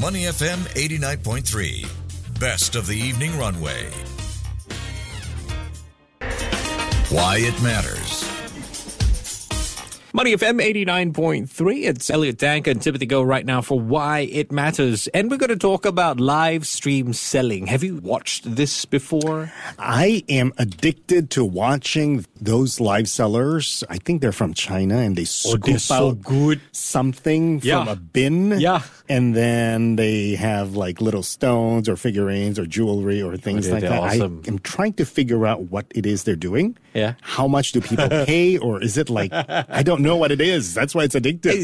Money FM 89.3. Best of the evening runway. Why it matters. Money FM 89.3. It's Elliot Dank and Timothy Go right now for Why It Matters. And we're going to talk about live stream selling. Have you watched this before? I am addicted to watching those live sellers. I think they're from China and they oh, scoop they're so out good. something Yeah. from a bin. Yeah. And then they have like little stones or figurines or jewelry or oh, things they're- like that. awesome. I am trying to figure out what it is they're doing. Yeah. How much do people pay or is it like I don't know what it is. That's why it's addictive.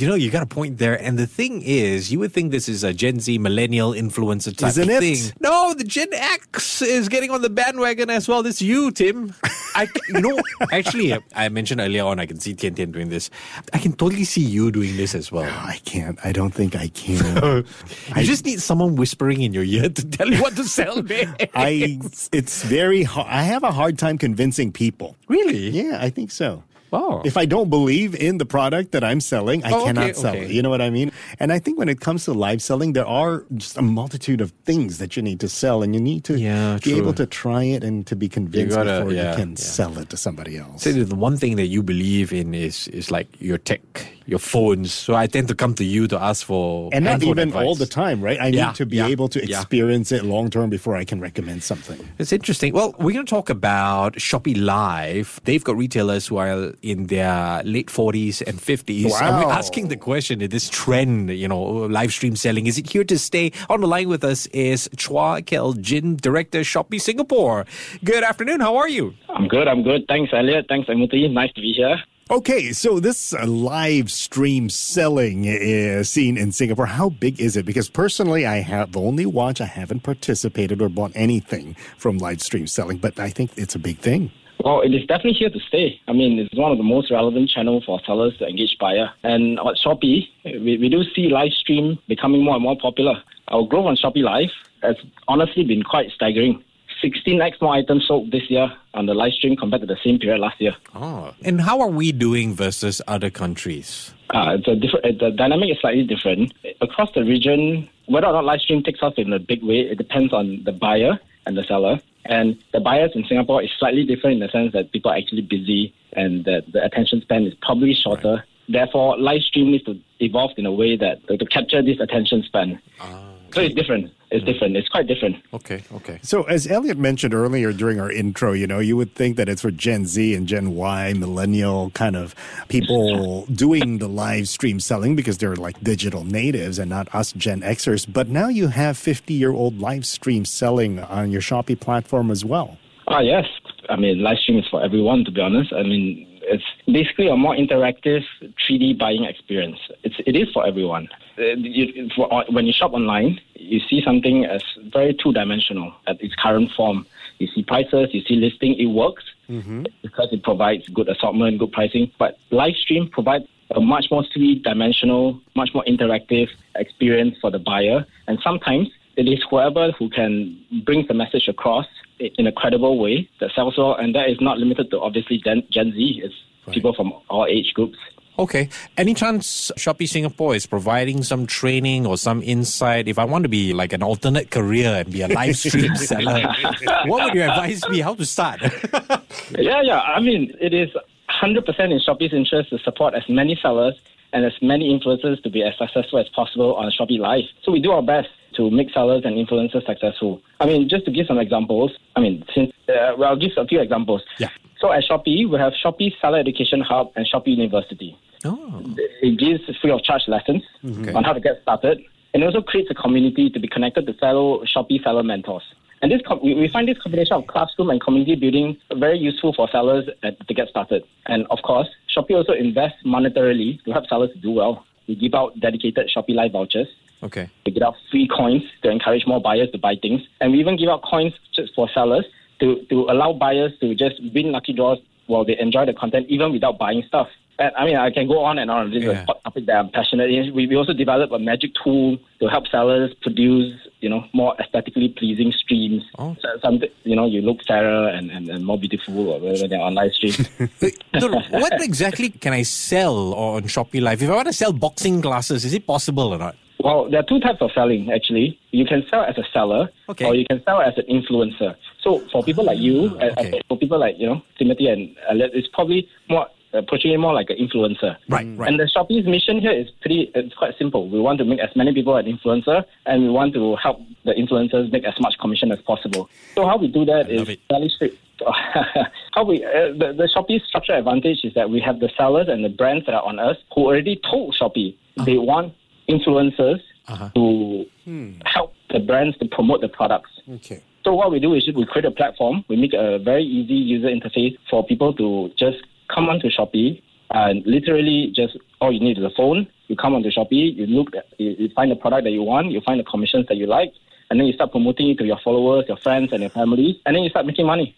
You know, you got a point there. And the thing is, you would think this is a Gen Z millennial influencer type Isn't of it? thing. No, the Gen X is getting on the bandwagon as well. This you, Tim. I, you know, actually, I mentioned earlier on, I can see Tian Tian doing this. I can totally see you doing this as well. I can't. I don't think I can. You just need someone whispering in your ear to tell you what to sell. I it's very hard. I have a hard time convincing people. really? Yeah, I think so. Oh. If I don't believe in the product that I'm selling, I Oh, okay, cannot sell okay. it. You know what I mean? And I think when it comes to live selling, there are just a multitude of things that you need to sell, and you need to Yeah, be true. able to try it and to be convinced gotta- before yeah, you can yeah. sell it to somebody else. So the one thing that you believe in is is like your tech, your phones. So I tend to come to you to ask for and not even advice. all the time, right? I Yeah, need to be yeah, able to yeah. experience it long term before I can recommend something. It's interesting. Well, we're going to talk about Shopee Live. They've got retailers who are in their late 40s and 50s. And we're asking the question, this trend, you know, live stream selling, is it here to stay? On the line with us is Chua Kel Jin, Director, Shopee Singapore. Good afternoon. How are you? I'm good. I'm good. Thanks, Elliot. Thanks, Emily. Nice to be here. Okay, so this uh, live stream selling is seen in Singapore. How big is it? Because personally, I have only watched, I haven't participated or bought anything from live stream selling, but I think it's a big thing. Well, it is definitely here to stay. I mean, it's one of the most relevant channels for sellers to engage buyer. And at Shopee, we, we do see live stream becoming more and more popular. Our growth on Shopee Live has honestly been quite staggering. 16x more items sold this year on the live stream compared to the same period last year. Oh. And how are we doing versus other countries? Uh, it's a different. The dynamic is slightly different across the region. Whether or not live stream takes off in a big way, it depends on the buyer and the seller. And the buyers in Singapore is slightly different in the sense that people are actually busy and that the attention span is probably shorter. Therefore, live stream needs to evolve in a way that to, to capture this attention span. So it's different. It's different. It's quite different. Okay, okay. So, as Elliot mentioned earlier during our intro, you know, you would think that it's for Gen Z and Gen Y, millennial kind of people doing the live stream selling because they're like digital natives and not us Gen Xers. But now you have 50 year old live stream selling on your Shopee platform as well. Ah, yes. I mean, live stream is for everyone, to be honest. I mean, it's basically a more interactive 3D buying experience. It's, it is for everyone. Uh, you, for, when you shop online, you see something as very two dimensional at its current form. You see prices, you see listing, it works because it provides good assortment, good pricing. But live stream provides a much more three dimensional, much more interactive experience for the buyer. And sometimes it is whoever who can bring the message across in a credible way that sells well. And that is not limited to obviously Gen, Gen Z, it's people from all age groups. Okay. Any chance Shopee Singapore is providing some training or some insight? If I want to be like an alternate career and be a live stream seller, what would you advise me how to start? Yeah, yeah. I mean, it is 100% in Shopee's interest to support as many sellers and as many influencers to be as successful as possible on Shopee Live. So we do our best to make sellers and influencers successful. I mean, just to give some examples, I mean, since, uh, well, I'll give a few examples. Yeah. So at Shopee, we have Shopee Seller Education Hub and Shopee University. Oh, It gives free of charge lessons on how to get started and also creates a community to be connected to fellow Shopee fellow mentors. And this com- we, we find this combination of classroom and community building very useful for sellers at, to get started. And of course, Shopee also invests monetarily to help sellers do well. We give out dedicated Shopee Live vouchers. okay. We give out free coins to encourage more buyers to buy things. And we even give out coins just for sellers to, to allow buyers to just win lucky draws while they enjoy the content even without buying stuff. And, I mean, I can go on and on. This is Yeah. a topic that I'm passionate in. We, we also develop a magic tool to help sellers produce, you know, more aesthetically pleasing streams. Oh. So, something, you know, you look fairer and, and, and more beautiful when they're on live stream. Wait, no, no, what exactly can I sell on Shopee Live? If I want to sell boxing glasses, is it possible or not? Well, there are two types of selling actually. You can sell as a seller, Okay. or you can sell as an influencer. So for people like you, uh, okay. for people like you know Timothy and Elliot, it's probably more uh, pushing it more like an influencer. Right, right. And the Shopee's mission here is pretty. It's quite simple. We want to make as many people an influencer, and we want to help the influencers make as much commission as possible. So how we do that I is love fairly straight. how we uh, the, the Shopee structure advantage is that we have the sellers and the brands that are on us who already told Shopee they want influencers Uh-huh. to help the brands to promote the products. Okay. So what we do is we create a platform. We make a very easy user interface for people to just come onto Shopee and literally just all you need is a phone. You come onto Shopee, you look, at, you, you find the product that you want, you find the commissions that you like, and then you start promoting it to your followers, your friends, and your family, and then you start making money.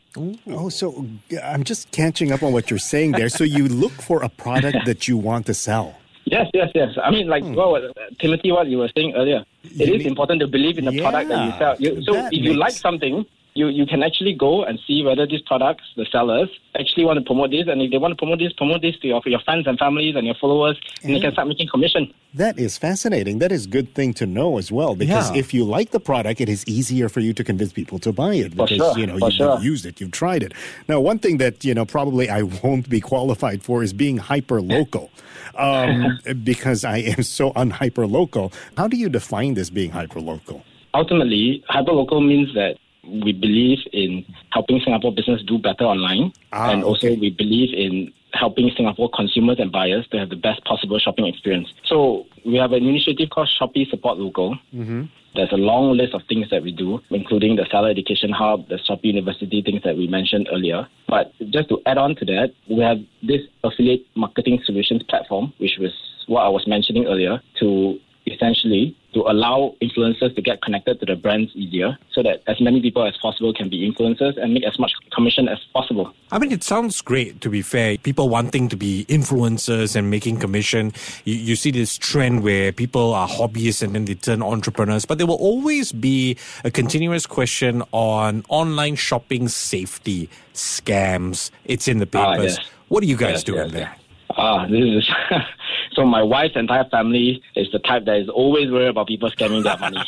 Oh, so uh, I'm just catching up on what you're saying there. So you look for a product that you want to sell. Yes, yes, yes. I mean, like what, uh, Timothy, what you were saying earlier. It is important to believe in the product that you sell. You, so if you like something, you, you can actually go and see whether these products, the sellers, actually want to promote this. And if they want to promote this, promote this to your, your friends and families and your followers, and you can start making commission. That is fascinating. That is good thing to know as well because Yeah. if you like the product, it is easier for you to convince people to buy it because sure, you know you've, sure. you've used it, you've tried it. Now, one thing that you know probably I won't be qualified for is being hyper local. Um, because I am so unhyper local. How do you define this being hyper local? Ultimately, hyper local means that we believe in helping Singapore business do better online. Ah, and also okay. we believe in helping Singapore consumers and buyers to have the best possible shopping experience. So we have an initiative called Shopee Support Local. Mm-hmm. There's a long list of things that we do, including the Seller Education Hub, the Shopee University things that we mentioned earlier. But just to add on to that, we have this affiliate marketing solutions platform, which was what I was mentioning earlier, to essentially to allow influencers to get connected to the brands easier so that as many people as possible can be influencers and make as much commission as possible. I mean, it sounds great, to be fair. People wanting to be influencers and making commission. You, you see this trend where people are hobbyists and then they turn entrepreneurs, but there will always be a continuous question on online shopping safety, scams. It's in the Ah, papers. yes. What are you guys Yes, doing yes, there? Ah, this is so. My wife's entire family is the type that is always worried about people scamming their money.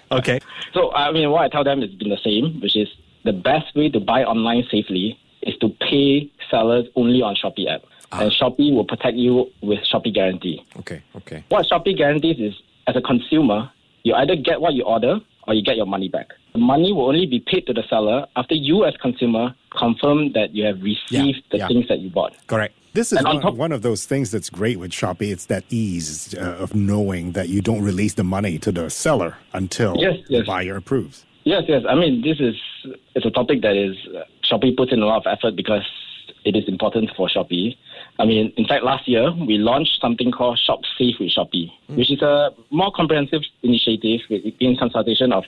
Okay. so I mean, what I tell them has been the same, which is the best way to buy online safely is to pay sellers only on Shopee app, and Shopee will protect you with Shopee Guarantee. Okay. Okay. What Shopee guarantees is, as a consumer, you either get what you order or you get your money back. The money will only be paid to the seller after you, as consumer, confirm that you have received the yeah. things that you bought. Correct. This is one, top- one of those things that's great with Shopee. It's that ease uh, of knowing that you don't release the money to the seller until Yes, the buyer approves. Yes, yes. I mean, this is it's a topic that is uh, Shopee puts in a lot of effort because it is important for Shopee. I mean, in fact, last year we launched something called Shop Safe with Shopee, which is a more comprehensive initiative with, in consultation of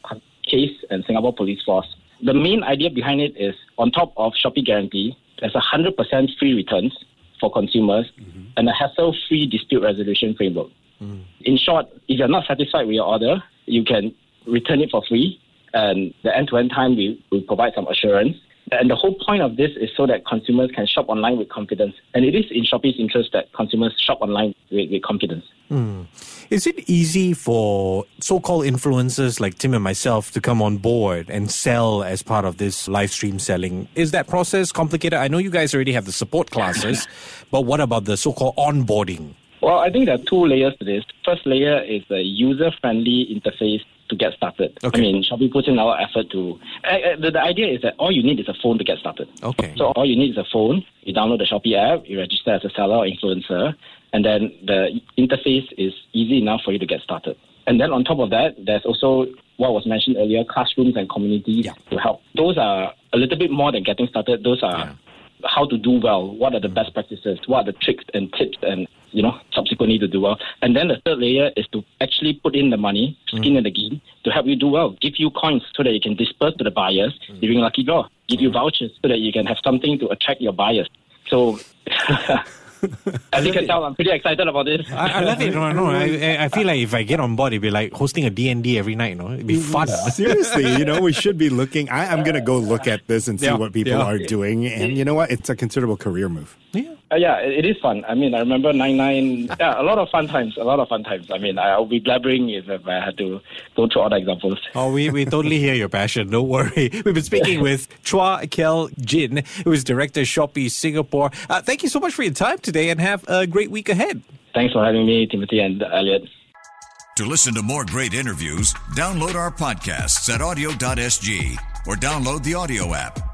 CASE and Singapore Police Force. The main idea behind it is on top of Shopee Guarantee, there's a hundred percent free returns for consumers mm-hmm. and a hassle-free dispute resolution framework. Mm. In short, if you're not satisfied with your order, you can return it for free. And the end-to-end time, we, we provide some assurance. And the whole point of this is so that consumers can shop online with confidence. And it is in Shopee's interest that consumers shop online with, with confidence. Hmm. Is it easy for so called influencers like Tim and myself to come on board and sell as part of this live stream selling? Is that process complicated? I know you guys already have the support classes, but what about the so called onboarding? Well, I think there are two layers to this. First layer is the user-friendly interface to get started. Okay. I mean, Shopee puts in of effort to. Uh, the, the idea is that all you need is a phone to get started. Okay. So all you need is a phone. You download the Shopee app. You register as a seller or influencer, and then the interface is easy enough for you to get started. And then on top of that, there's also what was mentioned earlier: classrooms and communities Yeah. to help. Those are a little bit more than getting started. Those are Yeah. how to do well, what are the best practices, what are the tricks and tips and you know, subsequently to do well. And then the third layer is to actually put in the money, skin mm. in the game, to help you do well. Give you coins so that you can disperse to the buyers mm. during lucky draw. Give you mm. vouchers so that you can have something to attract your buyers. So as you can tell, I'm pretty excited about this. I, I love it. No, no. I, I- I feel like if I get on board, it'd be like hosting a D&D every night, you know? It'd be mm-hmm. fun. Seriously, you know, we should be looking. I, I'm going to go look at this and see Yeah, what people yeah. are doing. And you know what? It's a considerable career move. Yeah. Uh, yeah, it, it is fun. I mean, I remember nine nine. Yeah, a lot of fun times. A lot of fun times. I mean, I'll be blabbering if, if I had to go through all the examples. Oh, we, we totally hear your passion. Don't worry. We've been speaking with Chua Kel Jin, who is Director Shopee Singapore. Uh, thank you so much for your time today and have a great week ahead. Thanks for having me, Timothy and Elliot. To listen to more great interviews, download our podcasts at awedio.sg or download the AWEDIO app.